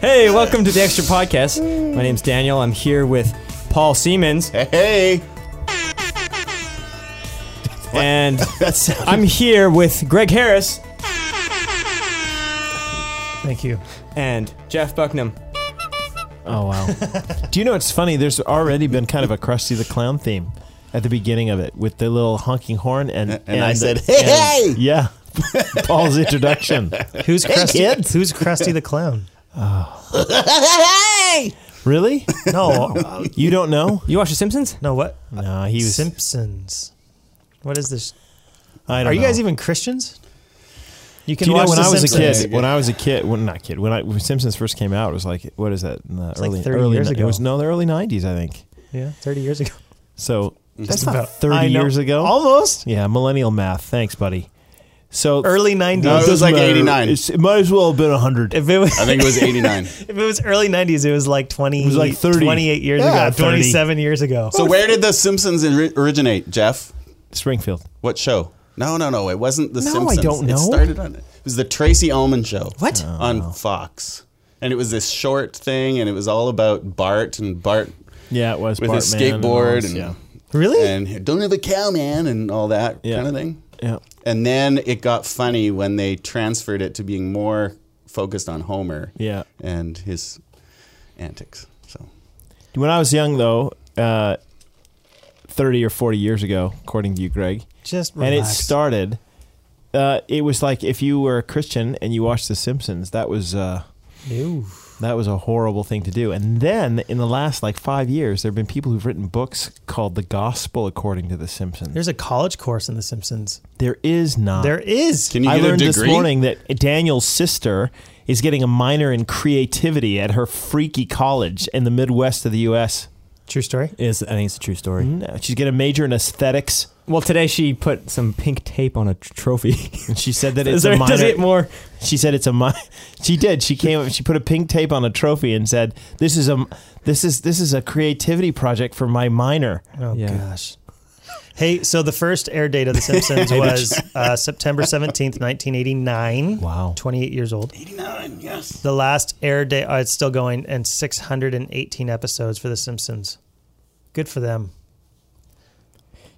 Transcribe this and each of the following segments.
Hey, welcome to the Extra Podcast. My name's Daniel. I'm here with Paul Siemens, Hey, and I'm here with Greg Harris Thank you. and Jeff Bucknam. Oh wow! Do you know it's funny? There's already been kind of a Krusty the Clown theme at the beginning of it with the little honking horn and And I said, the- "Hey, and- hey!" Yeah, Paul's introduction. Who's Krusty? kids. Who's Krusty the Clown? Hey! Oh. Really? No, You don't know? You watch The Simpsons? no. What? No, he was. Simpsons. What is this? I don't Are you know. guys even Christians? You can Do you know watch when The I was a kid? When I was a kid, well, not kid. When I when Simpsons first came out, it was like what is that? In the like early 30 early years ni- ago. It was no, the early '90s, I think. Yeah, thirty years ago. So that's not about- 30 know. years ago. Almost. Yeah, millennial math. Thanks, buddy. So Early nineties. No, it was like 89. It might as well have been 100. if it was, I think it was 89. if it was early nineties, it was like twenty. It was like 30. 28 years Yeah, ago. 30. Twenty-seven years ago. So where did The Simpsons originate, Jeff? Springfield. What show? No, no, no. It wasn't The No, I Simpsons. don't know. It started on it was the Tracey Ullman show. What? Oh, on Fox. And it was this short thing, and it was all about Bart and Bart Yeah, it was with his Bartman and skateboard and, yeah. really? and don't have a cow, man, and all that Yeah. kind of thing. Yeah. And then it got funny when they transferred it to being more focused on Homer Yeah. and his antics. So When I was young, though, uh, 30 or 40 years ago, according to you, Greg, Just and it started, uh, it was like if you were a Christian and you watched The Simpsons, that was. Uh, Ew. That was a horrible thing to do. And then in the last like five years, there have been people who've written books called The Gospel According to The Simpsons. There's a college course in The Simpsons. there is not. There is. can you I get a learned degree? this morning that Daniel's sister is getting a minor in creativity at her freaky college in the Midwest of the U.S. True story. Is I think it's a true story. No, she's getting a major in aesthetics, Well, today she put some pink tape on a tr- trophy. and she said that it's there, a does minor. it more? She said it's a mi- She did. She came. She put a pink tape on a trophy and said, "This is a this is this is a creativity project for my minor." Oh Yeah. gosh. Hey, so the first air date of The Simpsons was uh, September 17th, 1989. Wow. 28 years old. 89, yes. The last air date, oh, it's still going, and 618 episodes for The Simpsons. Good for them.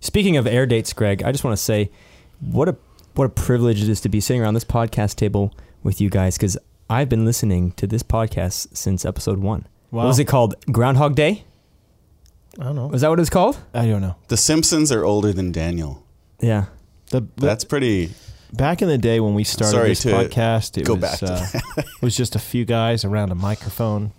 Speaking of air dates, Greg, I just want to say what a what a privilege it is to be sitting around this podcast table with you guys because I've been listening to this podcast since episode one. What was it called? Groundhog Day? I don't know. Is that what it's called? I don't know. The Simpsons are older than Daniel. Yeah. The, the- That's pretty. back in the day when we started Sorry this to podcast. It go was back to uh, it was just a few guys around a microphone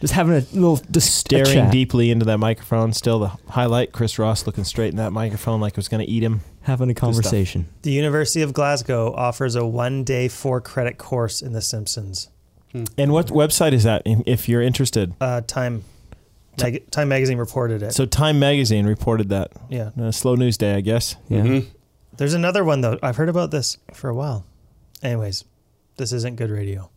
Just having a little just staring chat, deeply into that microphone. Still, the highlight: Chris Ross looking straight in that microphone like it was going to eat him. having a conversation. The University of Glasgow offers a one day, four credit course in The Simpsons. And what website is that? If you're interested, Uh, Time. Mag- Time Magazine reported it. so Time Magazine reported that. yeah. Uh, slow news day, I guess. Yeah. Mhm. There's another one, though. I've heard about this for a while. Anyways, this isn't good radio.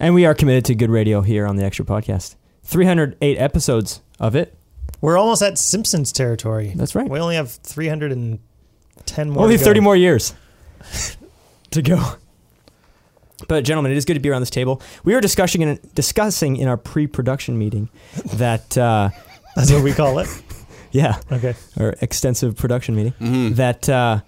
And we are committed to good radio here on the Extra Podcast. 308 episodes of it. We're almost at Simpsons territory. That's right. We only have 310 more. Only to go. 30 more years to go. But gentlemen, it is good to be around this table. We were discussing in, discussing in our pre-production meeting that uh, That's what we call it. yeah, Okay. our extensive production meeting Mhm. that uh,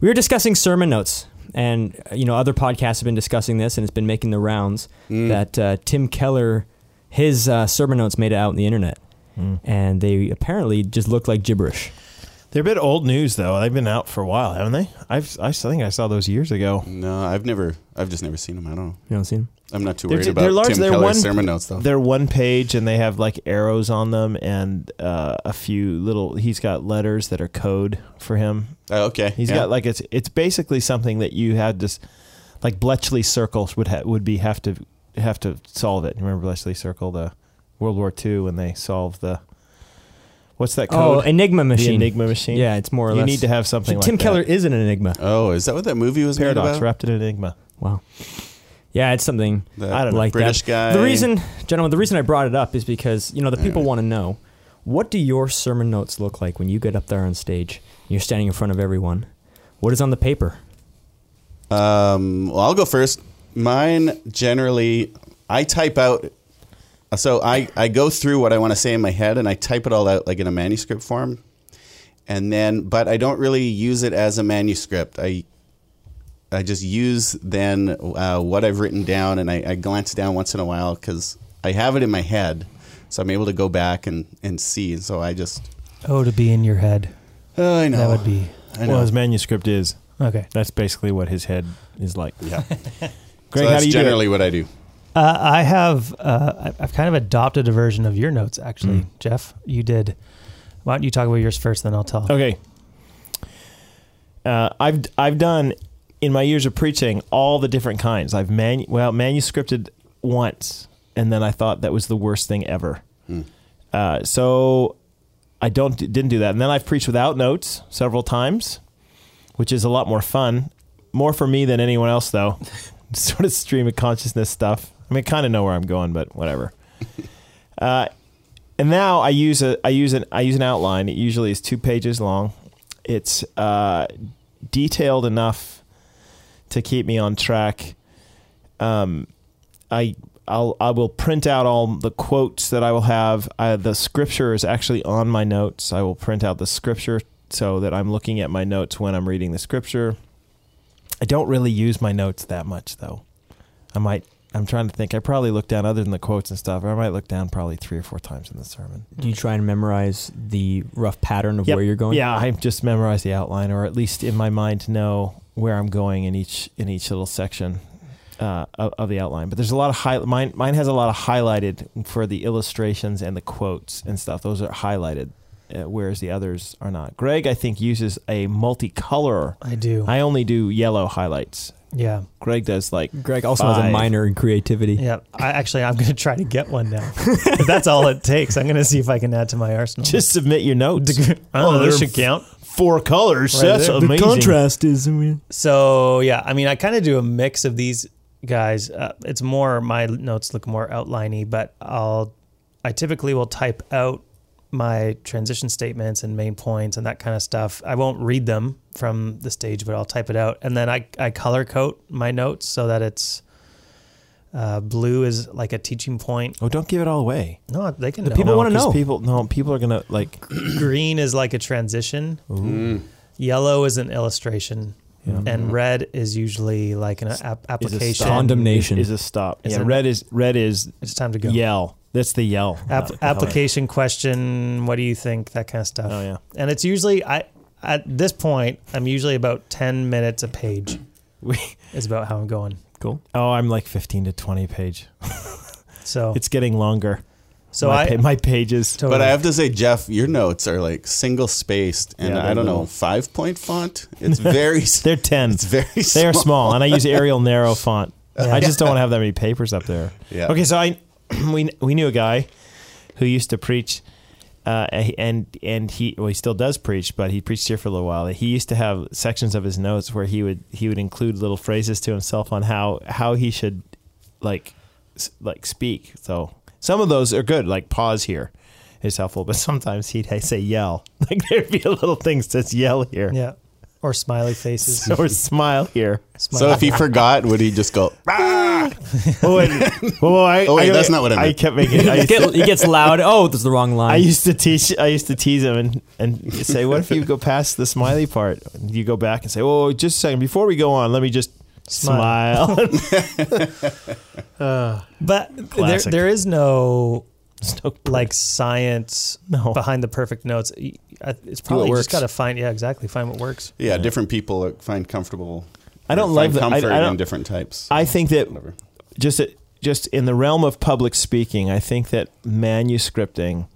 we were discussing sermon notes, and uh, you know other podcasts have been discussing this, and it's been making the rounds Mm. that uh, Tim Keller, his uh, sermon notes made it out on the internet, and they apparently just look like gibberish. They're a bit old news though. They've been out for a while, haven't they? I've I think I saw those years ago. No, I've never. I've just never seen them. I don't know. You don't see them? I'm not too They're worried ju- about they're large- Tim they're Keller's one- sermon notes, though. They're one page and they have like arrows on them and uh, a few little. He's got letters that are code for him. Oh, okay. He's yeah. got like it's it's basically something that you had to, like Bletchley circles would ha- would be have to have to solve it. Remember Bletchley Circle, the World War II when they solved the what's that code? Oh, code? Enigma the machine. Enigma machine. Yeah, it's more or you less. You need to have something like Tim that. Keller is an enigma. Oh, is that what that movie was paradox made about? wrapped in enigma. Wow. Yeah, it's something That I don't know. like British that. guy. The reason, gentlemen, the reason I brought it up is because you know the people Yeah. want to know what do your sermon notes look like when you get up there on stage? You're standing in front of everyone. What is on the paper? Um, well, I'll go first. Mine generally, I type out. So I, I go through what I want to say in my head and I type it all out like in a manuscript form, and then but I don't really use it as a manuscript. I I just use then uh, what I've written down and I, I glance down once in a while because I have it in my head, so I'm able to go back and and see. So I just Oh, to be in your head. oh, I know That would be I know Well, his manuscript is. okay. That's basically what his head is like. yeah. Greg, so how that's do you do generally what I do. Uh, I have. Uh, I- I've kind of adopted a version of your notes, actually, Mm. Jeff. You did. Why don't you talk about yours first, then I'll tell. Okay. Uh, I've I've done in my years of preaching all the different kinds. I've manu- well manuscripted once, and then I thought that was the worst thing ever. Uh, so I don't didn't do that, and then I've preached without notes several times, which is a lot more fun. More for me than anyone else, though. sort of stream of consciousness stuff. I mean, kind of know where I'm going, but whatever. Uh, and now I use a I use an I use an outline. It usually is two pages long. It's uh, detailed enough to keep me on track. Um, I I'll I will print out all the quotes that I will have. I, the scripture is actually on my notes. I will print out the scripture so that I'm looking at my notes when I'm reading the scripture. I don't really use my notes that much though. I might. I'm trying to think. I probably look down other than the quotes and stuff. I might look down probably three or four times in the sermon. Do you try and memorize the rough pattern of Yep. where you're going? Yeah, I just memorize the outline, or at least in my mind know where I'm going in each in each little section uh, of, of the outline. But there's a lot of high. Mine mine has a lot of highlighted for the illustrations and the quotes and stuff. Those are highlighted, uh, whereas the others are not. Greg, I think, uses a multicolor. I do. I only do yellow highlights. Yeah. Greg does like Greg also has a Five. minor in creativity. Yeah. I actually, I'm going to try to get one now. if that's all it takes, I'm going to see if I can add to my arsenal. just submit your notes. oh, they're this should count. Four colors. Right That's there. amazing. is. I mean, So yeah, I mean, I kind of do a mix of these guys. Uh, it's more my notes look more outliney, but I'll I typically will type out my transition statements and main points and that kind of stuff. I won't read them from the stage, but I'll type it out, and then I I color code my notes so that it's. Uh, blue is like a teaching point. Oh, don't give it all away. No, they can The know. people wanna 'cause know. People, no, people are gonna like. Green is like a transition. Mm. Yellow is an illustration, Yeah. and red is usually like an ap- is a application. stop. Condemnation. is, is a stop. Is yeah, it- red is red is It's time to go. yell. That's the yell. App- application question. What do you think? That kind of stuff. Oh yeah. And it's usually I at this point I'm usually about ten minutes a page. We, Is about how I'm going. cool. oh, I'm like 15 to 20 page. So It's getting longer. so my, I pa- my pages. totally, But I have to say, Jeff, your notes are like single spaced, and Yeah, I don't know five point font. It's very, They're 10. it's very. They are small, and I use Arial narrow font. Yeah. I just don't want to have that many papers up there. Yeah. Okay, so I we we knew a guy who used to preach, uh, and and he well he still does preach, but he preached here for a little while. He used to have sections of his notes where he would he would include little phrases to himself on how how he should like like speak. So some of those are good, like pause here is helpful, but sometimes he'd say yell. Like there'd be a little thing that says yell here. yeah, or smiley faces. Or smile here. So if he forgot, would he just go? "Ah!" Oh wait, well, well, I, Oh, wait, I- that's not what I meant. kept making. I He used, to, get- he gets loud. Oh, that's the wrong line. I used to teach. I used to tease him and and say, "What if you go past the smiley part? You go back and say, oh, just a second before we go on, let me just Smile. smile." but there, Classic. there is no So- like science No. behind the perfect notes. Y- I- It's probably just got to find yeah exactly find what works. Yeah, different people uh, find comfortable. I don't like find that. I, comfort I in don't. different types. I think that Whatever. just just in the realm of public speaking, I think that manuscripting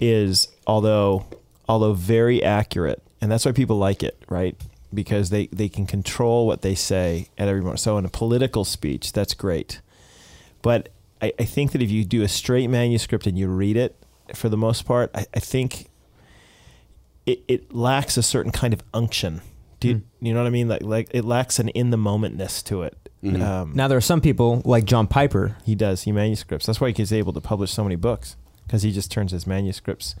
is although although very accurate, and that's why people like it, right? Because they they can control what they say at every moment. So in a political speech, that's great, but I, I think that if you do a straight manuscript and you read it, for the most part, I, I think it, it lacks a certain kind of unction. Do you, you know what I mean? Like like it lacks an in the momentness to it. Mhm. Um, now there are some people like John Piper. he does. He manuscripts. That's why he's able to publish so many books because he just turns his manuscripts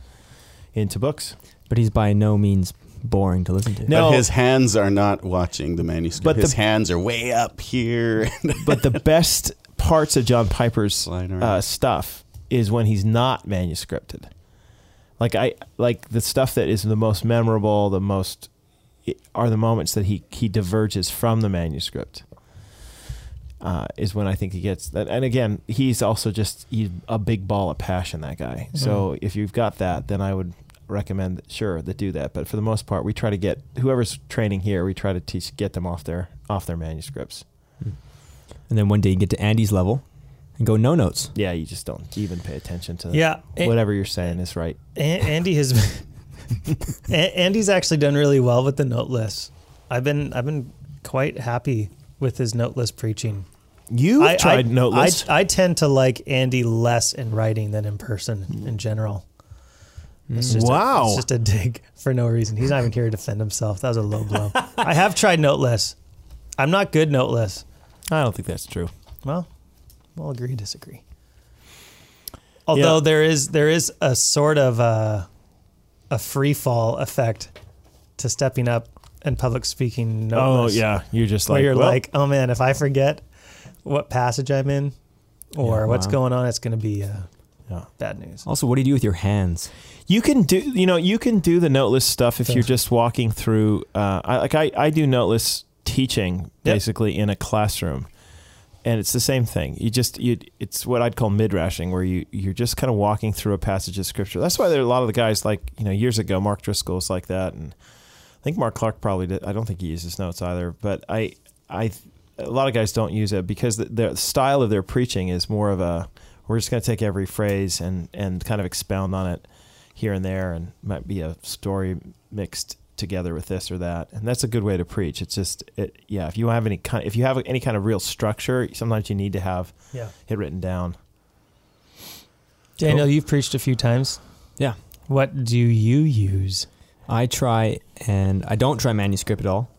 into books. but he's by no means boring to listen to. No. But his hands are not watching the manuscript. But his the- hands are way up here. But the best parts of John Piper's uh, stuff is when he's not manuscripted. Like I like the stuff that is the most memorable, the most are the moments that he he diverges from the manuscript. Uh, is when I think he gets that, and again, he's also just he's a big ball of passion. That guy. So if you've got that, then I would recommend sure that do that. But for the most part, we try to get whoever's training here, we try to teach get them off their off their manuscripts. And then one day you get to Andy's level and go no notes. Yeah, you just don't even pay attention to Yeah. A- whatever you're saying is right. A- Andy has Andy's actually done really well with the note list. I've been I've been quite happy with his note list preaching. You I, tried I, Noteless. I, I tend to like Andy less in writing than in person in general. It's just Wow. A, it's just a dig for no reason. He's not even here to defend himself. That was a low blow. I have tried Noteless. I'm not good Noteless. I don't think that's true. Well, we'll agree to disagree. Although Yeah. there is there is a sort of a, a free fall effect to stepping up and public speaking. Oh yeah, you're just like you're well, like, oh man, if I forget what passage I'm in or Yeah, what's wow. going on, it's going to be uh, Yeah. bad news. Also, what do you do with your hands? You can do you know you can do the noteless stuff if Yeah. you're just walking through. Uh, I, like I I do noteless teaching Yep. basically in a classroom, and it's the same thing. You just you it's what I'd call midrashing, where you you're just kind of walking through a passage of scripture. That's why there are a lot of the guys like you know years ago Mark Driscoll was like that, and I think Mark Clark probably did. I don't think he uses notes either, but I I a lot of guys don't use it because the, the style of their preaching is more of a we're just going to take every phrase and and kind of expound on it here and there and might be a story mixed together with this or that and that's a good way to preach it's just it yeah if you have any kind if you have any kind of real structure sometimes you need to have Yeah. it written down Daniel, Cool. you've preached a few times. Yeah. What do you use? I try and I don't try manuscript at all.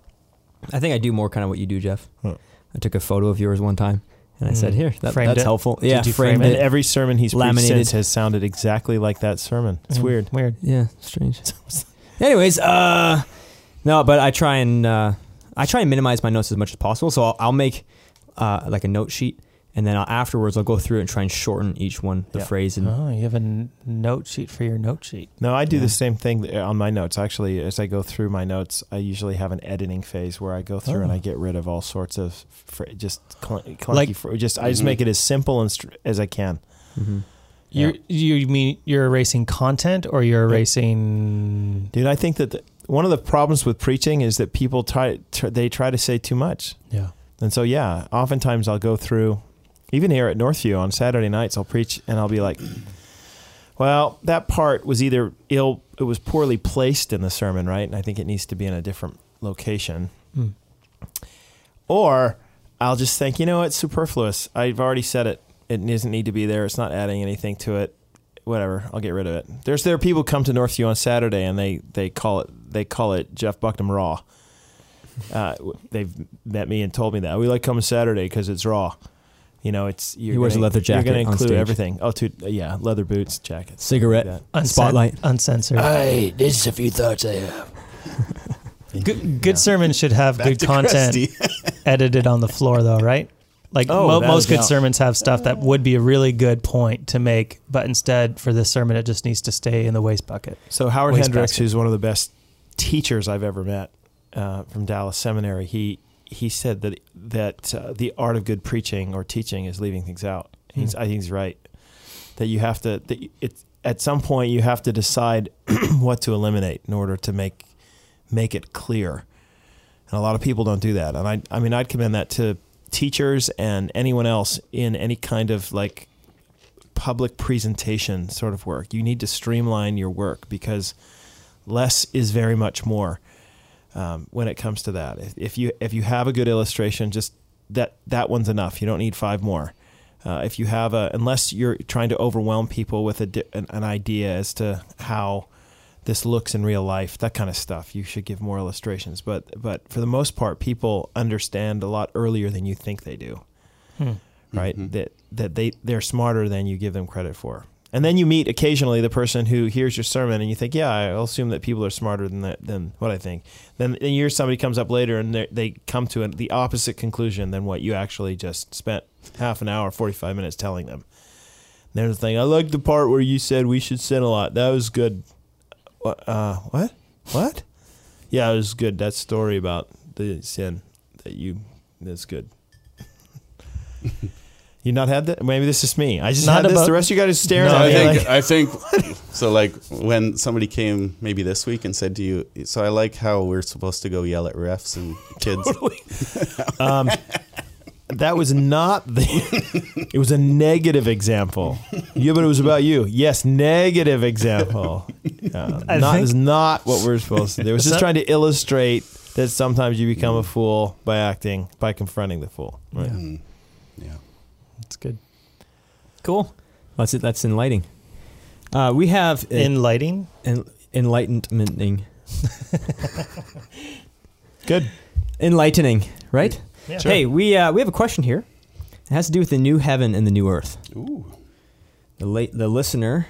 I think I do more kind of what you do, Jeff. Huh. I took a photo of yours one time and I said, Mm. "Here, that, that's it? helpful." Did yeah, you framed frame and it. every sermon he's preached Laminated. since has sounded exactly like that sermon it's Mm, weird Weird. Yeah, strange. Anyways, uh, no, but I try and uh, I try and minimize my notes as much as possible. So I'll, I'll make uh, like a note sheet, and then I'll, afterwards I'll go through and try and shorten each one, the Yeah. phrase, and Oh, you have a n- note sheet for your note sheet. No, I do Yeah. the same thing on my notes. Actually, as I go through my notes, I usually have an editing phase where I go through and Oh. I get rid of all sorts of fr- just cl- clunky. Like- fr- just I just Mhm. make it as simple and str- as I can. You you mean you're erasing content or you're erasing? Dude, I think that the, one of the problems with preaching is that people try, tr- they try to say too much, Yeah. and so yeah, oftentimes I'll go through, even here at Northview on Saturday nights, I'll preach and I'll be like, well, that part was either ill, it was poorly placed in the sermon, right? And I think it needs to be in a different location. Mm. Or I'll just think, you know, it's superfluous. I've already said it. It doesn't need to be there. It's not adding anything to it. Whatever. I'll get rid of it. There's there are people come to Northview on Saturday and they they call it they call it Jeff Bucknam Raw. Uh, they've met me and told me that we like coming Saturday because it's raw. You know, it's you're He wears a gonna- leather You're going jacket to on include stage. everything. Oh, to, yeah, leather boots, jackets, cigarette, like Uncen- spotlight. uncensored. Hey, this is a few thoughts I have. good good sermons should have Back good content edited on the floor, though, right? Like Oh, mo- most good sermons have stuff that would be a really good point to make, but instead for this sermon, it just needs to stay in the waste bucket. So Howard Waste Hendricks, basket. who's one of the best teachers I've ever met uh, from Dallas Seminary, he he said that that uh, the art of good preaching or teaching is leaving things out. He's, I think he's right. That you have to that it at some point you have to decide what to eliminate in order to make make it clear. And a lot of people don't do that. And I I mean I'd commend that to teachers and anyone else in any kind of like public presentation sort of work. You need to streamline your work because less is very much more um, when it comes to that. If, if you if you have a good illustration, just that that one's enough. You don't need five more. Uh, if you have a, unless you're trying to overwhelm people with a, an, an idea as to how this looks in real life, that kind of stuff, you should give more illustrations. But but for the most part, people understand a lot earlier than you think they do Hmm. right? Mhm. That that they they're smarter than you give them credit for. And then you meet occasionally the person who hears your sermon and you think, yeah, I'll assume that people are smarter than that, than what I think. Then then you hear somebody comes up later and they- they come to an, the opposite conclusion than what you actually just spent half an hour, 45 minutes telling them. And there's the thing, I like the part where you said we should sin a lot. That was good. What? Uh, what? What? Yeah, it was good. That story about the sin that you, that's good. You not had that? Maybe this is me. I just Not had this. the rest of you guys are staring No, at I me. think like- I think so. Like when somebody came maybe this week and said to you, "So I like how we're supposed to go yell at refs and kids." um, that was not the. It was a negative example. Yeah, but it was about you. Yes, negative example. Uh, I not think- is not what we're supposed to do. It was just Some- trying to illustrate that sometimes you become a fool by acting, by confronting the fool. Right. Mm. yeah. that's good. Cool. That's it. That's enlightening. Uh, we have In lighting, en- enlightenmenting, Good. enlightening, right? Yeah. Hey, we uh, we have a question here. It has to do with the new heaven and the new earth. Ooh. The late the listener.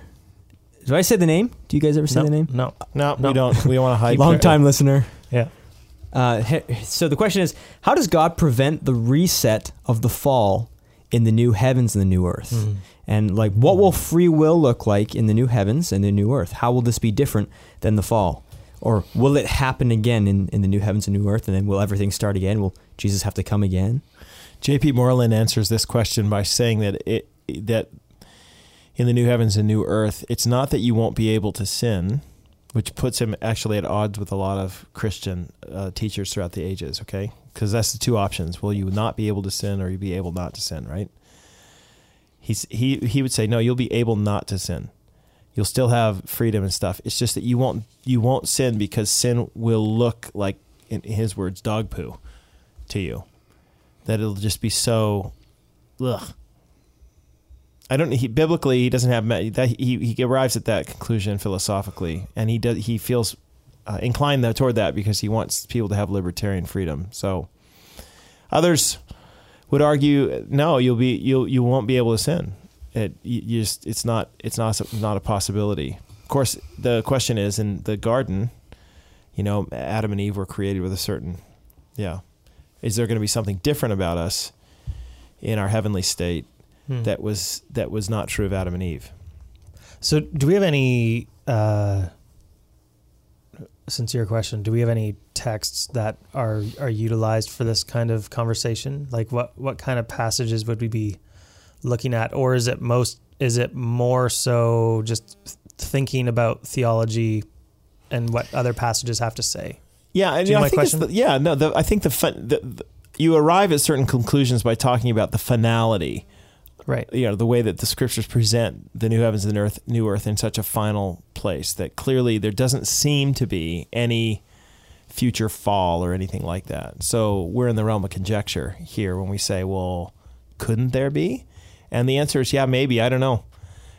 Did I say the name? Do you guys ever say no, the name? no, No, No. we don't. We want to hide. Long time listener. yeah. Uh, so the question is, how does God prevent the reset of the fall in the new heavens and the new earth? Mm. And like, what will free will look like in the new heavens and the new earth? How will this be different than the fall? Or will it happen again in, in the new heavens and new earth? And then will everything start again? Will Jesus have to come again? J.P. Moreland answers this question by saying that it that in the new heavens and new earth, it's not that you won't be able to sin, which puts him actually at odds with a lot of Christian uh, teachers throughout the ages. Okay, because that's the two options: will you not be able to sin, or you be able not to sin? Right? He's he he would say no, you'll be able not to sin. You'll still have freedom and stuff. It's just that you won't you won't sin because sin will look like, in his words, dog poo to you that it'll just be so ugh. I don't he biblically he doesn't have that he he arrives at that conclusion philosophically and he does he feels uh, inclined though toward that because he wants people to have libertarian freedom. So others would argue no you'll be you'll you won't be able to sin. It you, just it's not it's not not a possibility. Of course the question is in the garden you know Adam and Eve were created with a certain yeah is there going to be something different about us in our heavenly state Hmm. that was that was not true of Adam and Eve? So, do we have any? Uh, sincere question. Do we have any texts that are are utilized for this kind of conversation? Like, what what kind of passages would we be looking at, or is it most? Is it more so just thinking about theology and what other passages have to say? Yeah, and Do you I know my think the- yeah, no, the, I think the, fun, the, the you arrive at certain conclusions by talking about the finality. Right. You know, the way that the scriptures present the new heavens and the earth, new earth in such a final place that clearly there doesn't seem to be any future fall or anything like that. So we're in the realm of conjecture here when we say, well, couldn't there be? And the answer is, yeah, maybe. I don't know.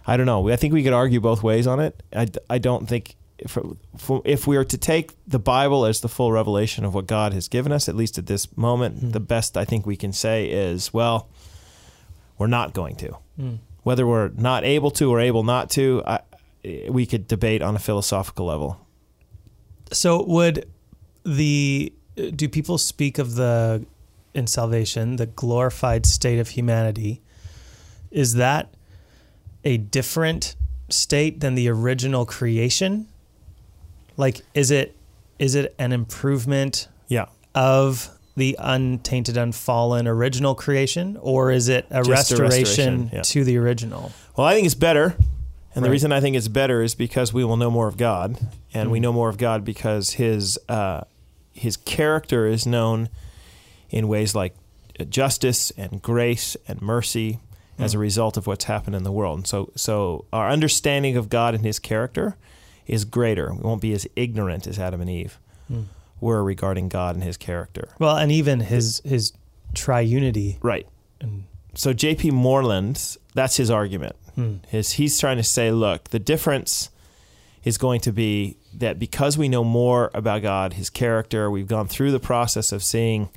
I don't know. I think we could argue both ways on it. I, I don't think if, if we are to take the Bible as the full revelation of what God has given us, at least at this moment, the best I think we can say is, well, we're not going to. Mm. Whether we're not able to or able not to, I, we could debate on a philosophical level. So would the do people speak of the in salvation the glorified state of humanity? Is that a different state than the original creation? Like is it is it an improvement Yeah. of the untainted unfallen original creation or is it a Just a restoration, restoration, yeah. to the original? Well, I think it's better. And the reason I think it's better is because we will know more of God, and we Mm. know more of God because his uh, his character is known in ways like justice and grace and mercy as a result of what's happened in the world. And so, so our understanding of God and His character is greater. We won't be as ignorant as Adam and Eve Mm. were regarding God and His character. Well, and even his his triunity Right. and So J.P. Moreland, that's his argument. hmm. is he's trying to say, look, the difference is going to be that because we know more about God, His character, we've gone through the process of seeing,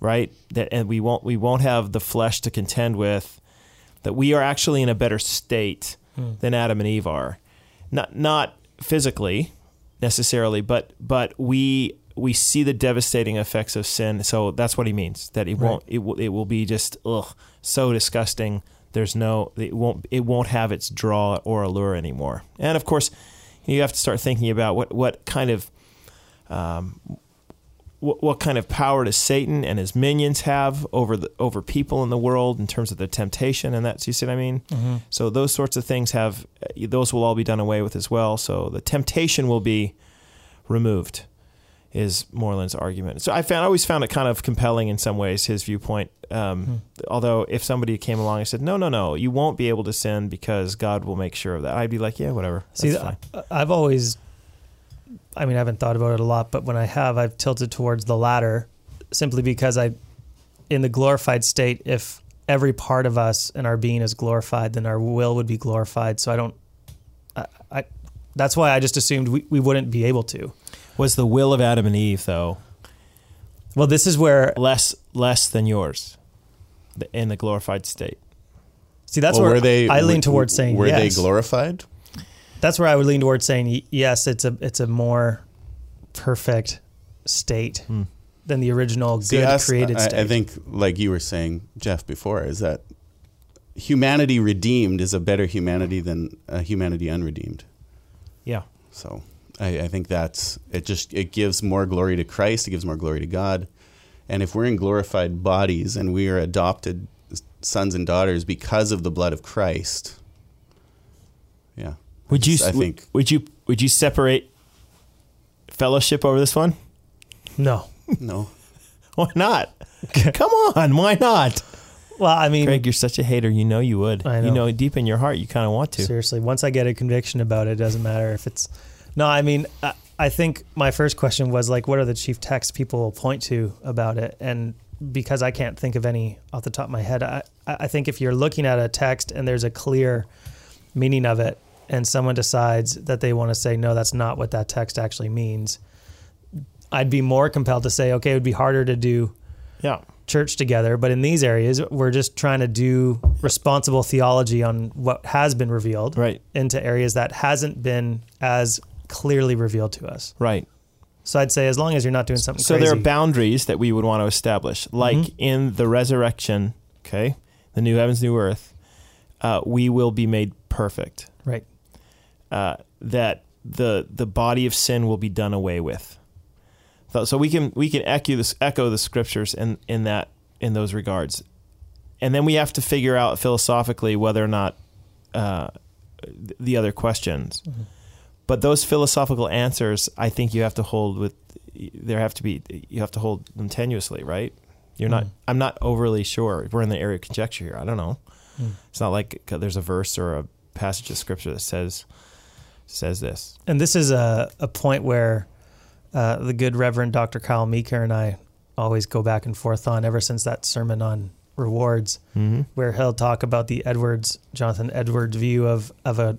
right, that and we won't we won't have the flesh to contend with, that we are actually in a better state than Adam and Eve are. Not not physically necessarily, but but we we see the devastating effects of sin. So that's what he means. That it won't it will it will be just ugh so disgusting. There's no it won't it won't have its draw or allure anymore. And of course, you have to start thinking about what what kind of um, what, what kind of power does Satan and his minions have over the over people in the world in terms of the temptation and that's you see what I mean. Mm-hmm. So those sorts of things have eh, those will all be done away with as well. So the temptation will be removed. Is Moreland's argument? So I found I always found it kind of compelling in some ways his viewpoint. Um, hmm. Although if somebody came along and said, "No, no, no, you won't be able to sin because God will make sure of that," I'd be like, "Yeah, whatever." See, fine. I've always, I mean, I haven't thought about it a lot, but when I have, I've tilted towards the latter simply because I, in the glorified state, if every part of us and our being is glorified, then our will would be glorified. So I don't, I, I that's why I just assumed we, we wouldn't be able to. Was the will of Adam and Eve though Well, this is where, less less than yours in the glorified state? see, that's Well, where were they, I lean towards saying Were yes. they glorified? That's where I would lean towards saying yes. It's a it's a more perfect state hmm. than the original See, good us, created state. I think, like you were saying, Jeff, before, is that humanity redeemed is a better humanity than a humanity unredeemed. Yeah. So I, I think that's it. Just it gives more glory to Christ. It gives more glory to God. And if we're in glorified bodies and we are adopted sons and daughters because of the blood of Christ, Would you? I think Would you? Would you separate fellowship over this one? no. no. Why not? Come on, why not? Well, I mean, Craig, you're such a hater. You know you would. I You know. know deep in your heart, you kind of want to. seriously, once I get a conviction about it, it doesn't matter if it's. No, I mean, I, I think my first question was like, what are the chief texts people will point to about it? And because I can't think of any off the top of my head, I, I think if you're looking at a text and there's a clear meaning of it, and someone decides that they want to say, no, that's not what that text actually means, I'd be more compelled to say, okay, it would be harder to do Yeah. church together, but in these areas, we're just trying to do responsible theology on what has been revealed Right. into areas that hasn't been as clearly revealed to us. Right. So I'd say as long as you're not doing something So crazy, there are boundaries that we would want to establish, like Mhm. in the resurrection. Okay, the new heavens, new earth. Uh, we will be made perfect. Uh, that the the body of sin will be done away with. So, so we can we can echo this echo the scriptures in in that in those regards, and then we have to figure out philosophically whether or not uh, the other questions. But those philosophical answers, I think you have to hold with. There have to be you have to hold them tenuously, right? You're not. Mm. I'm not overly sure. We're in the area of conjecture here. I don't know. Mm. It's not like there's a verse or a passage of scripture that says says this. And this is a, a point where uh, the good Reverend Dr. Kyle Meeker and I always go back and forth on ever since that sermon on rewards, Mm-hmm. where he'll talk about the Edwards, Jonathan Edwards view of, of a,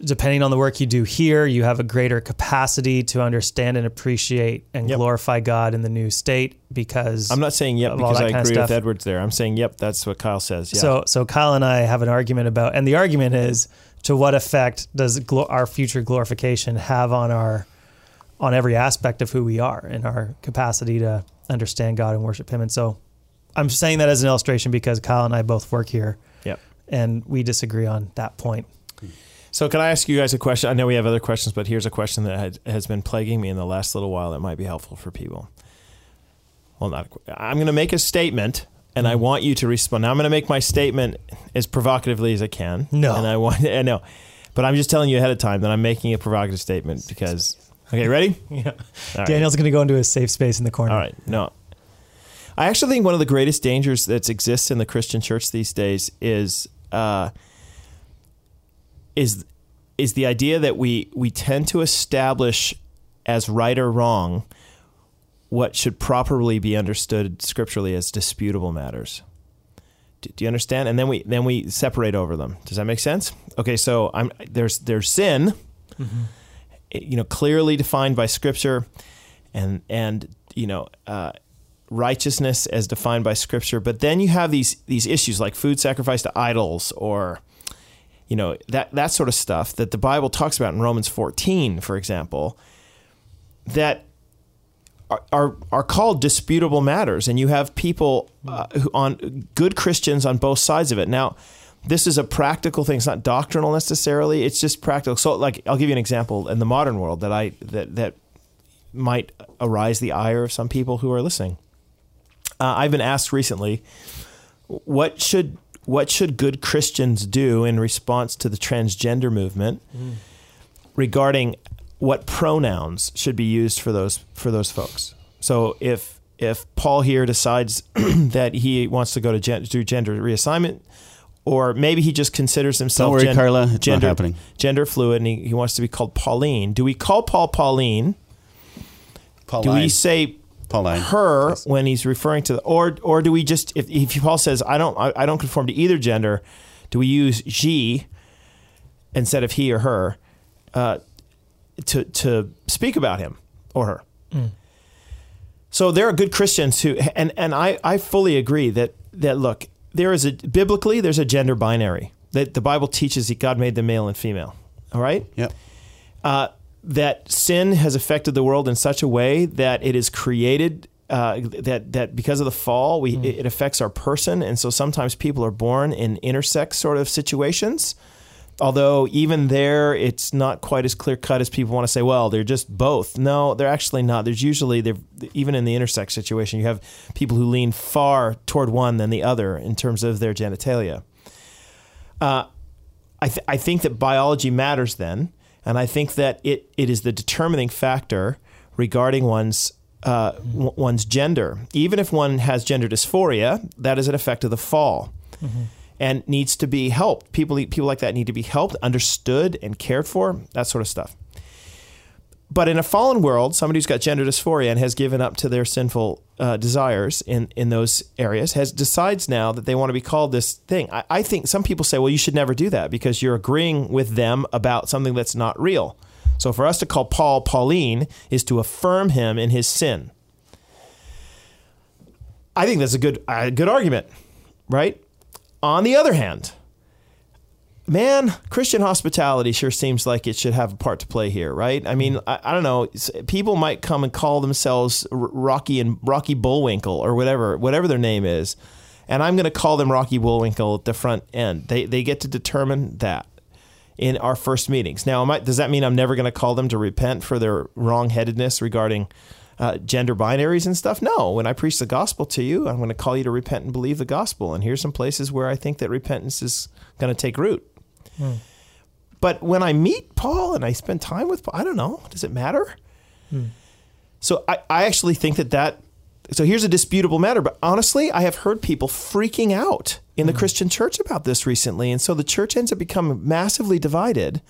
depending on the work you do here, you have a greater capacity to understand and appreciate and Yep. glorify God in the new state because I'm not saying yep because I agree with. Edwards there. I'm saying yep. That's what Kyle says. Yeah. So, so Kyle and I have an argument about, and the argument is to what effect does our future glorification have on our, on every aspect of who we are and our capacity to understand God and worship Him. And so, I'm saying that as an illustration because Kyle and I both work here, Yep. and we disagree on that point. So can I ask you guys a question? I know we have other questions, but here's a question that had, has been plaguing me in the last little while that might be helpful for people. Well, not. I'm going to make a statement, and I want you to respond. Now I'm going to make my statement as provocatively as I can. No. and I want. I know, but I'm just telling you ahead of time that I'm making a provocative statement because. Okay, ready? Yeah, All right. Daniel's going to go into a safe space in the corner. All right. No. I actually think one of the greatest dangers that exists in the Christian church these days is uh, is is the idea that we we tend to establish as right or wrong what should properly be understood scripturally as disputable matters. Do, do you understand? And then we then we separate over them. Does that make sense? Okay, so I'm there's there's sin, you know, clearly defined by scripture, and and you know. Uh, righteousness as defined by scripture but then you have these these issues like food sacrifice to idols or you know that that sort of stuff that the Bible talks about in Romans 14, for example, that are are, called disputable matters, and you have people uh, who on good Christians on both sides of it. Now, this is a practical thing; it's not doctrinal necessarily. It's just practical. So, like, I'll give you an example in the modern world that I that that might arise the ire of some people who are listening. Uh, I've been asked recently, what should what should good Christians do in response to the transgender movement regarding what pronouns should be used for those for those folks? So if if Paul here decides that he wants to go to gen- do gender reassignment, or maybe he just considers himself Don't worry, Carla, it's not gender, happening. gender fluid and he, he wants to be called Pauline. Do we call Paul Pauline? Pauline. Do we say Pauline. her Yes. when he's referring to the, or or do we just if, if Paul says I don't I, I don't conform to either gender, do we use she instead of he or her uh, to to speak about him or her? So there are good Christians who and and I I fully agree that that look there is a biblically there's a gender binary that the Bible teaches that God made them male and female. All right Yep. uh, that sin has affected the world in such a way that it is created uh, that that because of the fall, we it, it affects our person, and so sometimes people are born in intersex sort of situations. Although even there, it's not quite as clear cut as people want to say. Well, they're just both. No, they're actually not. There's usually they're even in the intersex situation, you have people who lean far toward one than the other in terms of their genitalia. I, th- I think that biology matters then, and I think that it, it is the determining factor regarding one's uh, w- one's gender. Even if one has gender dysphoria, that is an effect of the fall, and needs to be helped. People people like that need to be helped, understood, and cared for. That sort of stuff. But in a fallen world, somebody who's got gender dysphoria and has given up to their sinful uh, desires in, in those areas has decides now that they want to be called this thing. I, I think some people say, well, you should never do that because you're agreeing with them about something that's not real. So for us to call Paul Pauline is to affirm him in his sin. I think that's a good a good argument, right? On the other hand, man, Christian hospitality sure seems like it should have a part to play here, right? I mean, I, I don't know. People might come and call themselves Rocky and Rocky Bullwinkle or whatever, whatever their name is, and I'm going to call them Rocky Bullwinkle at the front end. They they get to determine that in our first meetings. Now, I, does that mean I'm never going to call them to repent for their wrongheadedness regarding? Uh, gender binaries and stuff. No, when I preach the gospel to you, I'm going to call you to repent and believe the gospel. And here's some places where I think that repentance is going to take root. Hmm. But when I meet Paul and I spend time with Paul, I don't know. Does it matter? Hmm. So I, I actually think that that. So here's a disputable matter. But honestly, I have heard people freaking out in the hmm. Christian church about this recently. And so the church ends up becoming massively divided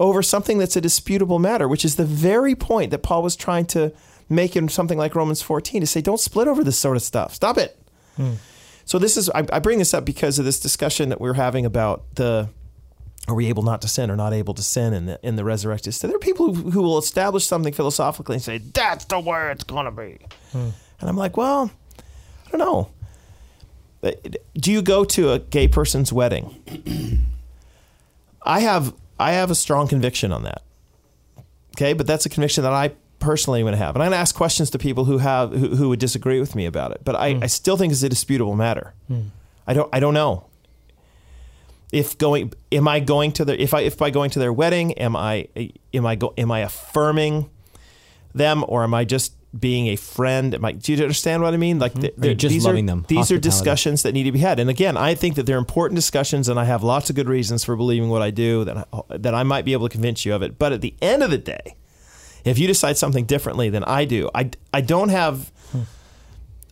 over something that's a disputable matter, which is the very point that Paul was trying to make in something like Romans 14 to say, don't split over this sort of stuff. Stop it. Hmm. So this is I, I bring this up because of this discussion that we're having about the are we able not to sin or not able to sin in the in the resurrected state? There are people who, who will establish something philosophically and say that's the way it's gonna be, hmm. and I'm like, well, I don't know. Do you go to a gay person's wedding? I have I have a strong conviction on that. Okay, but that's a conviction that I personally am going to have, and I'm going to ask questions to people who have who, who would disagree with me about it. But I, hmm. I still think it's a disputable matter. Hmm. I don't I don't know if going am I going to their if I if by going to their wedding am I am I go am I affirming them or am I just being a friend? Am I, do you understand what I mean? Like hmm. th- Are just these loving are, them? These are discussions that need to be had. And again, I think that they're important discussions, and I have lots of good reasons for believing what I do that I, that I might be able to convince you of it. But at the end of the day, if you decide something differently than I do, I, I don't have.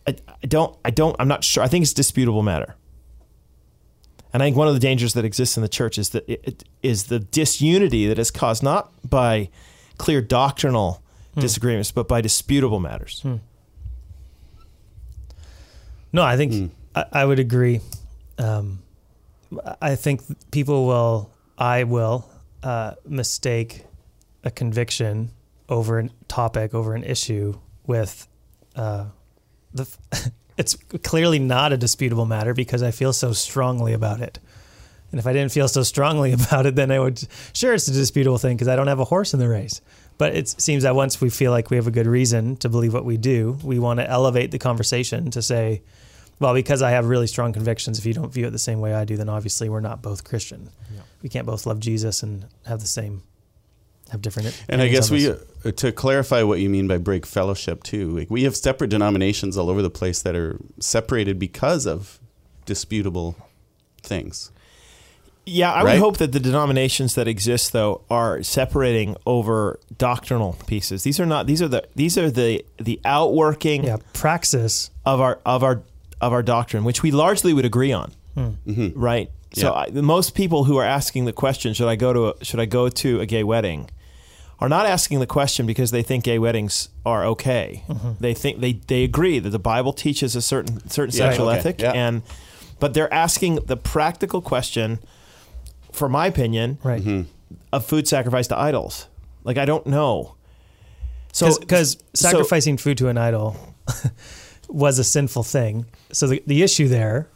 I, I don't. I don't. I'm not sure. I think it's a disputable matter. And I think one of the dangers that exists in the church is that it, it is the disunity that is caused not by clear doctrinal disagreements, but by disputable matters. No, I think I, I would agree. Um, I think people will, I will, uh, mistake a conviction over a topic, over an issue with uh, the. it's clearly not a disputable matter because I feel so strongly about it. And if I didn't feel so strongly about it, then I would, sure, it's a disputable thing because I don't have a horse in the race. But it seems that once we feel like we have a good reason to believe what we do, we want to elevate the conversation to say, well, because I have really strong convictions, if you don't view it the same way I do, then obviously we're not both Christian. We can't both love Jesus and have the same, have different. And I guess we, uh, to clarify what you mean by break fellowship too, like we have separate denominations all over the place that are separated because of disputable things. Yeah, I Right? would hope that the denominations that exist though are separating over doctrinal pieces. These are not these are the these are the the outworking yeah, praxis. of our of our of our doctrine, which we largely would agree on. Right? So Yeah. I, most people who are asking the question, should I go to a, should I go to a gay wedding? Are not asking the question because they think gay weddings are okay. Mm-hmm. They think they, they agree that the Bible teaches a certain certain Yeah, sexual okay. ethic Yeah. and but they're asking the practical question for my opinion Right. Mm-hmm. of food sacrificed to idols. Like I don't know. So because so- sacrificing food to an idol was a sinful thing. So the, the issue there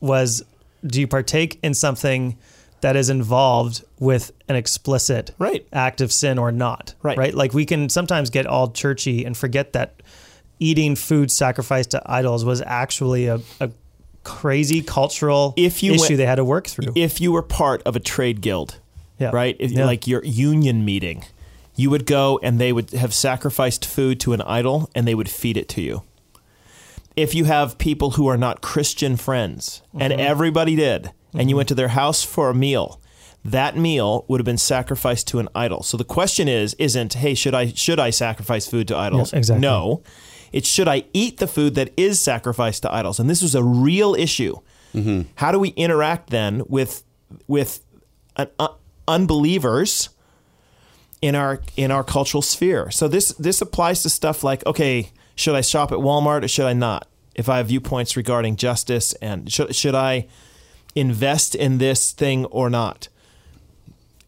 was do you partake in something that is involved with an explicit Right. act of sin or not? Right. Right. Like we can sometimes get all churchy and forget that eating food sacrificed to idols was actually a, a crazy cultural If you issue went- they had to work through. if you were part of a trade guild, Yeah. right? If, Yeah. Like your union meeting, you would go and they would have sacrificed food to an idol and they would feed it to you. If you have people who are not Christian friends and mm-hmm. everybody did, and you mm-hmm. went to their house for a meal, that meal would have been sacrificed to an idol. So the question is, isn't, hey, should I should I sacrifice food to idols? Exactly. No. It's should I eat the food that is sacrificed to idols? And this was a real issue. Mm-hmm. How do we interact then with with an, uh, unbelievers in our in our cultural sphere? So this this applies to stuff like okay, should I shop at Walmart or should I not? If I have viewpoints regarding justice and should should I invest in this thing or not?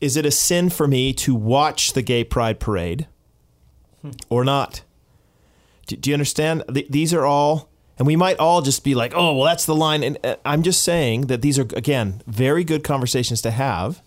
Is it a sin for me to watch the gay pride parade or not? Do, do you understand? Th- these are all, and we might all just be like, oh, well, that's the line. And uh, I'm just saying that these are, again, very good conversations to have.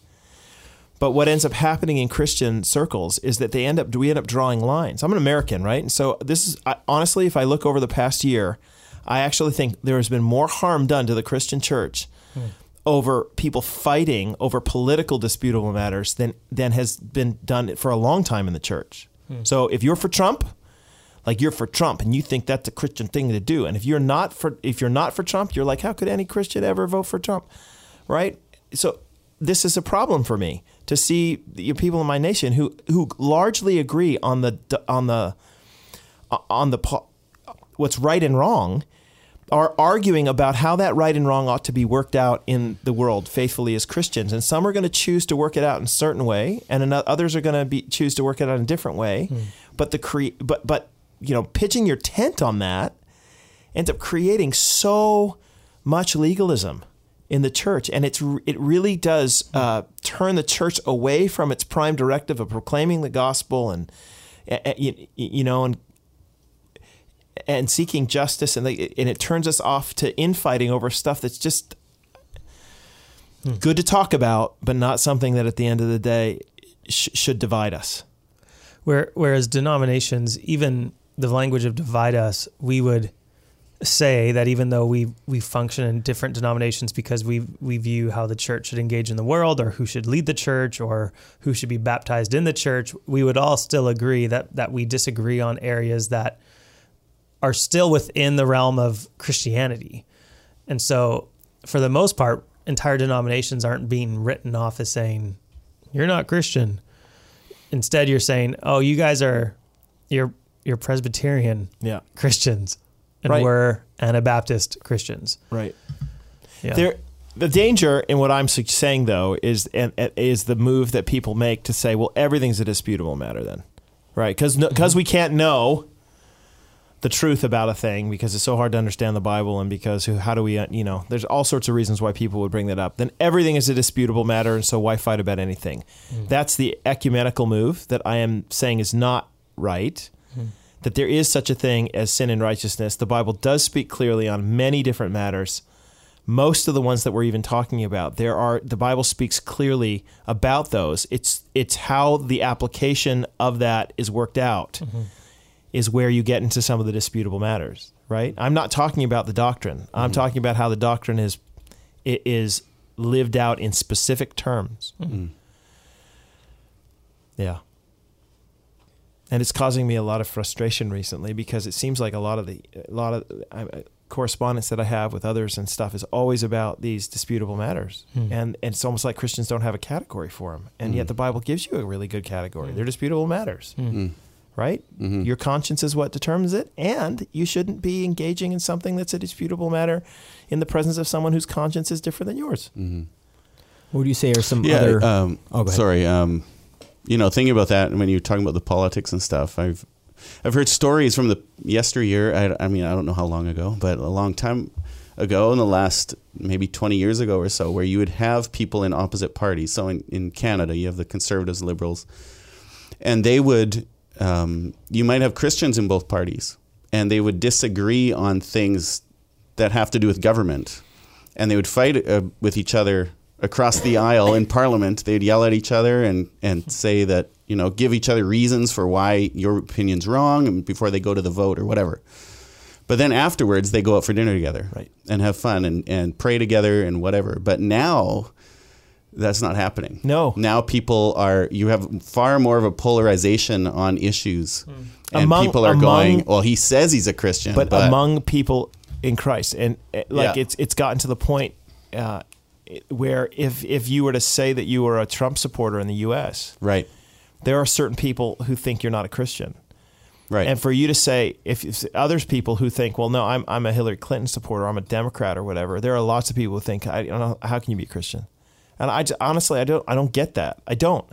But what ends up happening in Christian circles is that they end up, we end up drawing lines. I'm an American, right? And so this is, I, honestly, if I look over the past year, I actually think there has been more harm done to the Christian church hmm. over people fighting over political disputable matters than, than has been done for a long time in the church. Hmm. So if you're for Trump, like you're for Trump and you think that's a Christian thing to do. And if you're not for if you're not for Trump, you're like, how could any Christian ever vote for Trump? Right? So this is a problem for me to see the people in my nation who who largely agree on the on the uh, on the what's right and wrong are arguing about how that right and wrong ought to be worked out in the world faithfully as Christians. And some are going to choose to work it out in a certain way, and others are going to be choose to work it out in a different way. Hmm. But the cre- but but you know, pitching your tent on that ends up creating so much legalism in the church, and it's it really does uh, turn the church away from its prime directive of proclaiming the gospel and you, you know and and seeking justice, and, and it turns us off to infighting over stuff that's just good to talk about, but not something that at the end of the day sh- should divide us. Where, whereas denominations, even the language of divide us, we would say that even though we we function in different denominations because we we view how the church should engage in the world or who should lead the church or who should be baptized in the church, we would all still agree that that we disagree on areas that are still within the realm of Christianity. And so for the most part, entire denominations aren't being written off as saying, You're not Christian. Instead you're saying, Oh, you guys are you're you're Presbyterian Yeah, Christians and Right. we're Anabaptist Christians. right. Yeah. There, the danger in what I'm saying though is and, is the move that people make to say, well, everything's a disputable matter then, right? Because because mm-hmm. we can't know the truth about a thing because it's so hard to understand the Bible and because how do we uh, you know there's all sorts of reasons why people would bring that up. Then everything is a disputable matter, and so why fight about anything? Mm-hmm. That's the ecumenical move that I am saying is not right. Mm-hmm. That there is such a thing as sin and righteousness. The Bible does speak clearly on many different matters most of the ones that we're even talking about, there are the Bible speaks clearly about those. It's it's how the application of that is worked out mm-hmm. is where you get into some of the disputable matters, right? I'm not talking about the doctrine. I'm mm-hmm. talking about how the doctrine is it is lived out in specific terms. Mm-hmm. Yeah. And it's causing me a lot of frustration recently because it seems like a lot of the a lot of I, I- correspondence that I have with others and stuff is always about these disputable matters, hmm. and, and it's almost like Christians don't have a category for them, and yet hmm. the Bible gives you a really good category. Hmm. They're disputable matters, right? Mm-hmm. Your conscience is what determines it, and you shouldn't be engaging in something that's a disputable matter in the presence of someone whose conscience is different than yours. Mm-hmm. What would you say are some Yeah. other? um, Oh, go ahead. sorry. Um, you know, thinking about that, and when you're talking about the politics and stuff, I've I've heard stories from the yesteryear. I, I mean, I don't know how long ago, but a long time ago, in the last maybe 20 years ago or so, where you would have people in opposite parties. So in, in Canada, you have the conservatives, liberals, and they would. Um, you might have Christians in both parties, and they would disagree on things that have to do with government, and they would fight uh, with each other across the aisle in Parliament. They'd yell at each other and and say that you know give each other reasons for why your opinion's wrong, and before they go to the vote or whatever. But then afterwards, they go out for dinner together, Right. and have fun and, and pray together and whatever. But now, that's not happening. No. Now people are you have far more of a polarization on issues, and Among- people are among- going, "Well, he says he's a Christian, but, but, among people in Christ, and uh, like Yeah. it's it's gotten to the point uh, where if if you were to say that you were a Trump supporter in the U.S., right, there are certain people who think you're not a Christian, right, and for you to say if, if others people who think, well, no, I'm I'm a Hillary Clinton supporter, I'm a Democrat or whatever. There are lots of people who think, I don't know, how can you be a Christian? And I j- honestly, I don't I don't get that. I don't.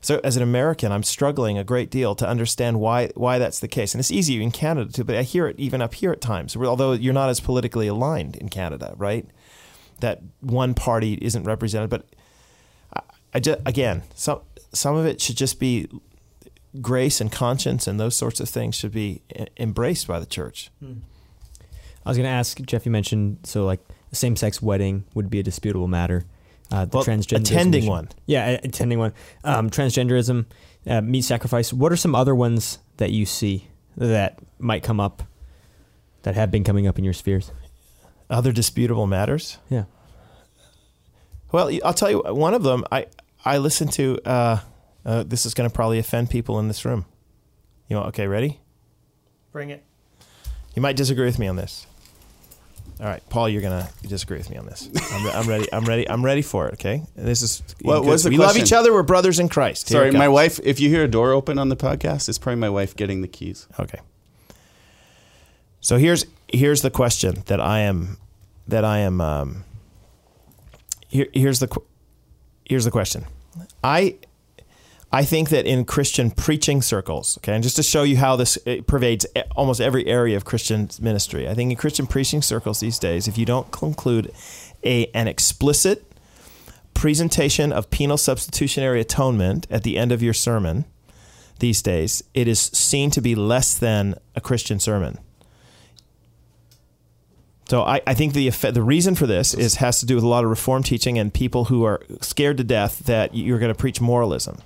So as an American, I'm struggling a great deal to understand why why that's the case. And it's easy in Canada too, but I hear it even up here at times. Although you're not as politically aligned in Canada, right? That one party isn't represented, but I, I just again, some some of it should just be grace and conscience and those sorts of things should be embraced by the church. I was going to ask Jeff. You mentioned so like a same-sex wedding would be a disputable matter. Uh, the Well, transgenderism attending one. Yeah, attending one. Um, transgenderism, uh, meat sacrifice. What are some other ones that you see that might come up that have been coming up in your spheres? Other disputable matters. Yeah. Well, I'll tell you one of them. I I listened to. Uh, uh, this is going to probably offend people in this room. You want okay? Ready? Bring it. You might disagree with me on this. All right, Paul, you're gonna disagree with me on this. I'm, re- I'm ready. I'm ready. I'm ready for it. Okay. This is. What was the we love each other. We're brothers in Christ. Here Sorry, my wife. If you hear a door open on the podcast, it's probably my wife getting the keys. Okay. So here's here's the question that I am that I am um, here here's the here's the question. I I think that in Christian preaching circles, okay, and just to show you how this pervades e- almost every area of Christian ministry, I think in Christian preaching circles these days, if you don't conclude a an explicit presentation of penal substitutionary atonement at the end of your sermon these days, it is seen to be less than a Christian sermon. So I, I think the the reason for this is has to do with a lot of reform teaching and people who are scared to death that you're going to preach moralism.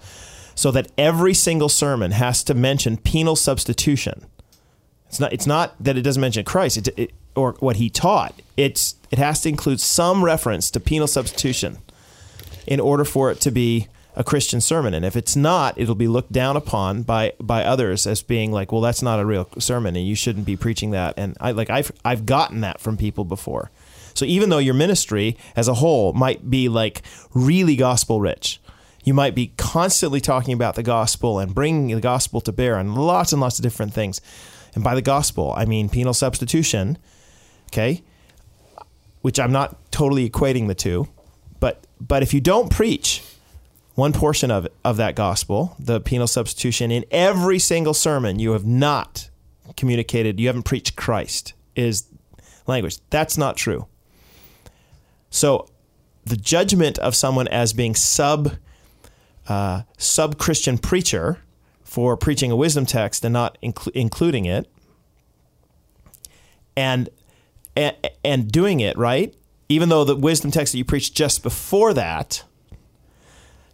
So that every single sermon has to mention penal substitution. It's not it's not that it doesn't mention Christ it, it, or what he taught. It's it has to include some reference to penal substitution in order for it to be a Christian sermon. And if it's not, it'll be looked down upon by by others as being like, well, that's not a real sermon, and you shouldn't be preaching that. And I like I've I've gotten that from people before. So even though your ministry as a whole might be like really gospel rich, you might be constantly talking about the gospel and bringing the gospel to bear on lots and lots of different things. And by the gospel, I mean penal substitution, okay? Which I'm not totally equating the two, but but if you don't preach one portion of of that gospel, the penal substitution in every single sermon, you have not communicated, you haven't preached Christ is language. That's not true. So the judgment of someone as being sub uh, sub Christian preacher for preaching a wisdom text and not inclu- including it, and, and and doing it right even though the wisdom text that you preached just before that,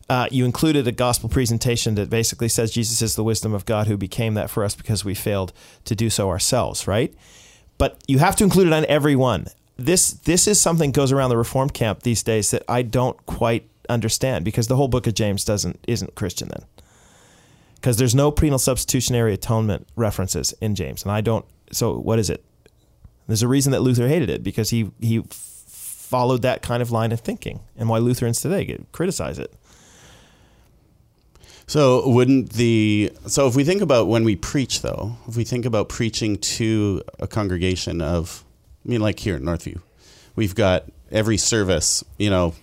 uh, you included a gospel presentation that basically says Jesus is the wisdom of God who became that for us because we failed to do so ourselves, right? But you have to include it on every one. This this is something that goes around the Reformed camp these days that I don't quite understand because the whole book of James doesn't isn't Christian then. Because there's no penal substitutionary atonement references in James, and I don't. So what is it? There's a reason that Luther hated it because he he followed that kind of line of thinking, and why Lutherans today get, criticize it. So wouldn't the so if we think about when we preach though, if we think about preaching to a congregation of I mean like here at Northview, we've got every service, you know,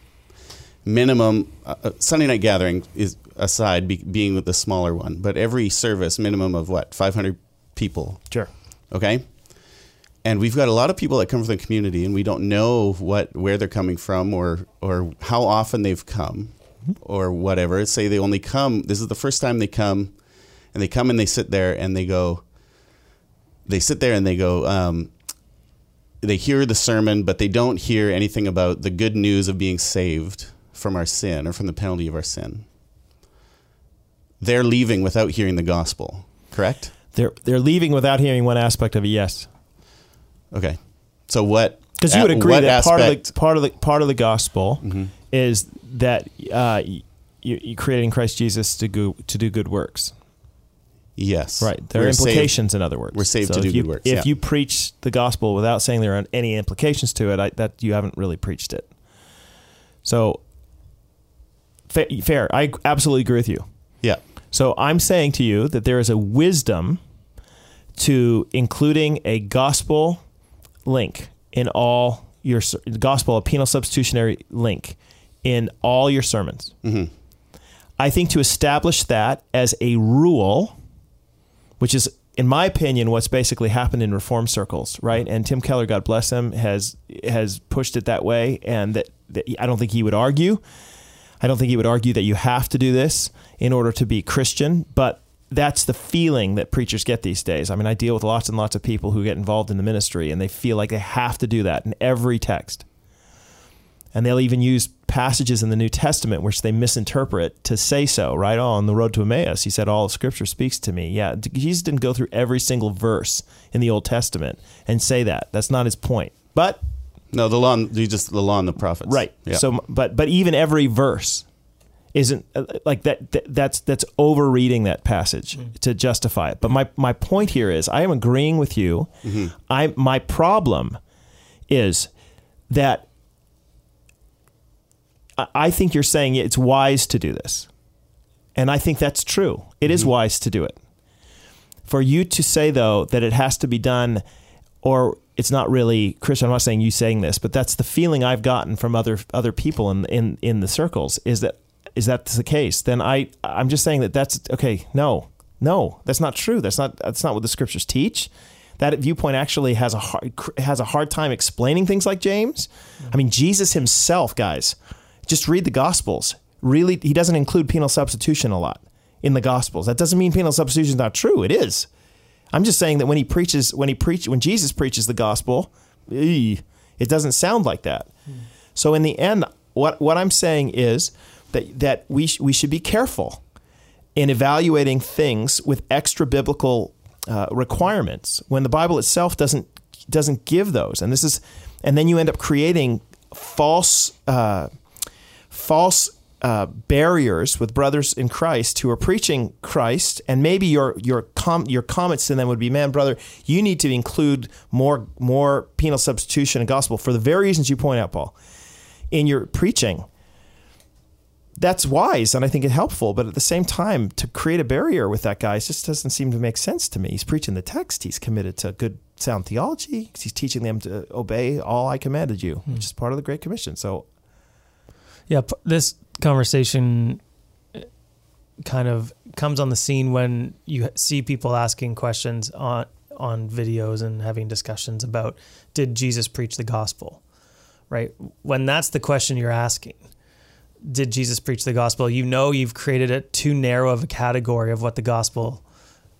minimum uh, uh, Sunday night gathering is aside be, being with the smaller one, but every service minimum of what 500 people, Sure. okay? And we've got a lot of people that come from the community and we don't know what where they're coming from or or how often they've come or whatever. Say they only come. This is the first time they come, and they come and they sit there and they go. They sit there and they go. Um, they hear the sermon, but they don't hear anything about the good news of being saved from our sin or from the penalty of our sin. They're leaving without hearing the gospel. Correct. They're they're leaving without hearing one aspect of it. Yes, Okay. So what? because you would agree that part of the part of the part of the gospel Mhm. Is that uh, you, you created in Christ Jesus to go to do good works. Yes. Right. There are We're saved- implications, in other words. we're saved to if do you, good works, If yeah. you preach the gospel without saying there are any implications to it, I, that you haven't really preached it. So, fa- fair. I absolutely agree with you. Yeah. So I'm saying to you that there is a wisdom to including a gospel link in all your gospel, a penal substitutionary link in all your sermons. hmm I think to establish that as a rule, which is, in my opinion, what's basically happened in reform circles, right? And Tim Keller, God bless him, has has pushed it that way, and that, that I don't think he would argue. I don't think he would argue that you have to do this in order to be Christian, but that's the feeling that preachers get these days. I mean, I deal with lots and lots of people who get involved in the ministry, and they feel like they have to do that in every text and they'll even use passages in the New Testament which they misinterpret to say so. Right Oh, on the road to Emmaus, he said, "All of Scripture speaks to me." Yeah, Jesus didn't go through every single verse in the Old Testament and say that. That's not his point. But No, the law. You just the law and the prophets. right. Yeah. So, but but even every verse isn't uh, like that, that. That's that's overreading that passage to justify it. But my my point here is, I am agreeing with you. I my problem is that I- think you're saying it's wise to do this. And I think that's true. It is mm-hmm. wise to do it. For you to say, though, that it has to be done, or it's not really Christian, I'm not saying you saying this, but that's the feeling I've gotten from other other people in in, in the circles is that is that the case? Then I I'm just saying that that's okay. No, no, that's not true. That's not that's not what the scriptures teach. That viewpoint actually has a hard, has a hard time explaining things like James. Mm-hmm. I mean, Jesus himself, guys, just read the Gospels. Really, he doesn't include penal substitution a lot in the Gospels. That doesn't mean penal substitution is not true. It is. I'm just saying that when he preaches, when he preach, when Jesus preaches the gospel, it doesn't sound like that. So in the end, what what I'm saying is that that we sh- we should be careful in evaluating things with extra biblical uh, requirements when the Bible itself doesn't doesn't give those. And this is, and then you end up creating false uh, false uh, barriers with brothers in Christ who are preaching Christ, and maybe your your com- your comments to them would be, "Man, brother, you need to include more more penal substitution and gospel for the very reasons you point out, Paul, in your preaching." That's wise, and I think it helpful. But at the same time, to create a barrier with that guy just doesn't seem to make sense to me. He's preaching the text. He's committed to good, sound theology. He's teaching them to obey all I commanded you, which is part of the Great Commission. So Yeah, this conversation uh, kind of comes on the scene when you see people asking questions on on videos and having discussions about did Jesus preach the gospel? Right? When that's the question you're asking, did Jesus preach the gospel? You know you've created it too narrow of a category of what the gospel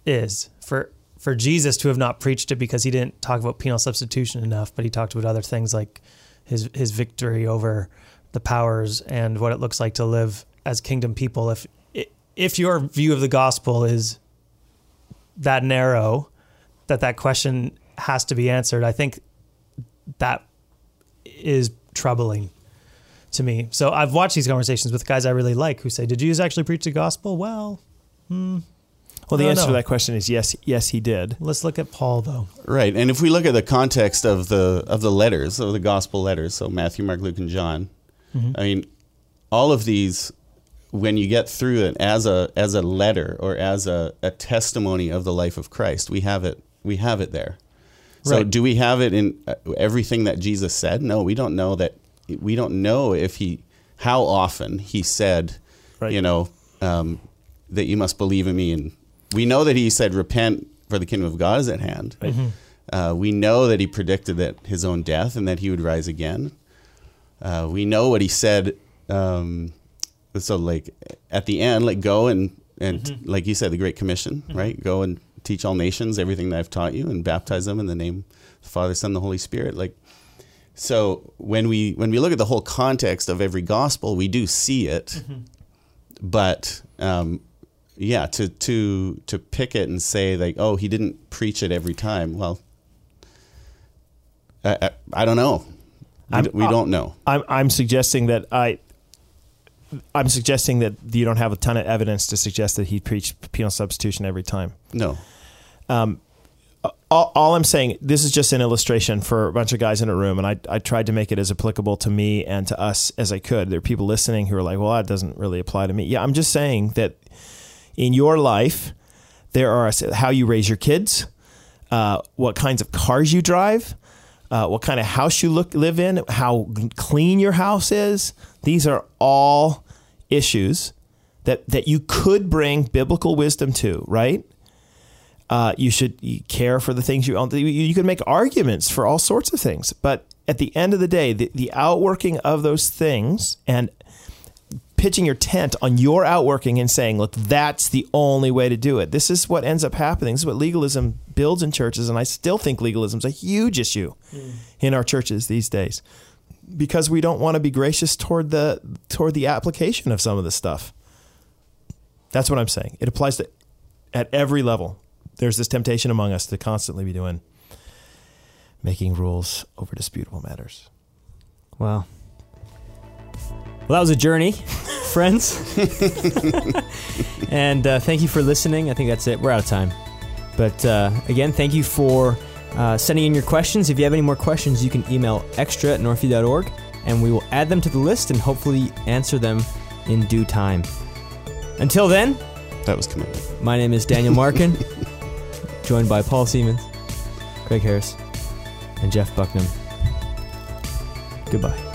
is. For for Jesus to have not preached it because he didn't talk about penal substitution enough, but he talked about other things like his his victory over the powers and what it looks like to live as kingdom people. If if your view of the gospel is that narrow, that that question has to be answered. I think that is troubling to me. So I've watched these conversations with guys I really like who say, "Did Jesus actually preach the gospel?" Well, hmm, Well, the I don't answer to that question is yes. Yes, he did. let's look at Paul though. Right, and if we look at the context of the of the letters, of the gospel letters, so Matthew, Mark, Luke, and John, I mean, all of these, when you get through it as a as a letter or as a, a testimony of the life of Christ, we have it we have it there. So, Right. do we have it in uh, everything that Jesus said? No, we don't know that. We don't know if he how often he said, Right. you know, um, that you must believe in me, and we know that he said, "Repent, for the kingdom of God is at hand." Uh, we know that he predicted that his own death and that he would rise again. Uh, we know what he said. Um, so, like at the end, like go and and like you said, the Great Commission, right? Go and teach all nations everything that I've taught you, and baptize them in the name of the Father, Son, and the Holy Spirit. Like, so when we when we look at the whole context of every gospel, we do see it, but um, yeah, to to to pick it and say like, oh, he didn't preach it every time. Well, I, I, I don't know. We, I'm- we don't know. I'm I'm suggesting that I. I'm suggesting that you don't have a ton of evidence to suggest that he preached penal substitution every time. No. all, all I'm saying, this is just an illustration for a bunch of guys in a room, and I, I tried to make it as applicable to me and to us as I could. There are people listening who are like, well, that doesn't really apply to me. Yeah, I'm just saying that in your life, there are how you raise your kids, uh, what kinds of cars you drive, uh, what kind of house you look live in, how clean your house is. These are all issues that that you could bring biblical wisdom to, right? Uh, you should care for the things you own. You, you can make arguments for all sorts of things, but at the end of the day, the, the outworking of those things and pitching your tent on your outworking and saying, look, that's the only way to do it. This is what ends up happening. This is what legalism builds in churches, and I still think legalism is a huge issue hmm. in our churches these days because we don't want to be gracious toward the toward the application of some of this stuff. That's what I'm saying. It applies to at every level. There's this temptation among us to constantly be doing making rules over disputable matters. Wow. Well, that was a journey, friends. and uh, thank you for listening. I think that's it. We're out of time. But uh, again, thank you for uh, sending in your questions. If you have any more questions, you can email extra at northview.org and we will add them to the list and hopefully answer them in due time. Until then, That was commitment. my name is Daniel Markin, joined by Paul Siemens, Craig Harris, and Jeff Bucknam. Goodbye.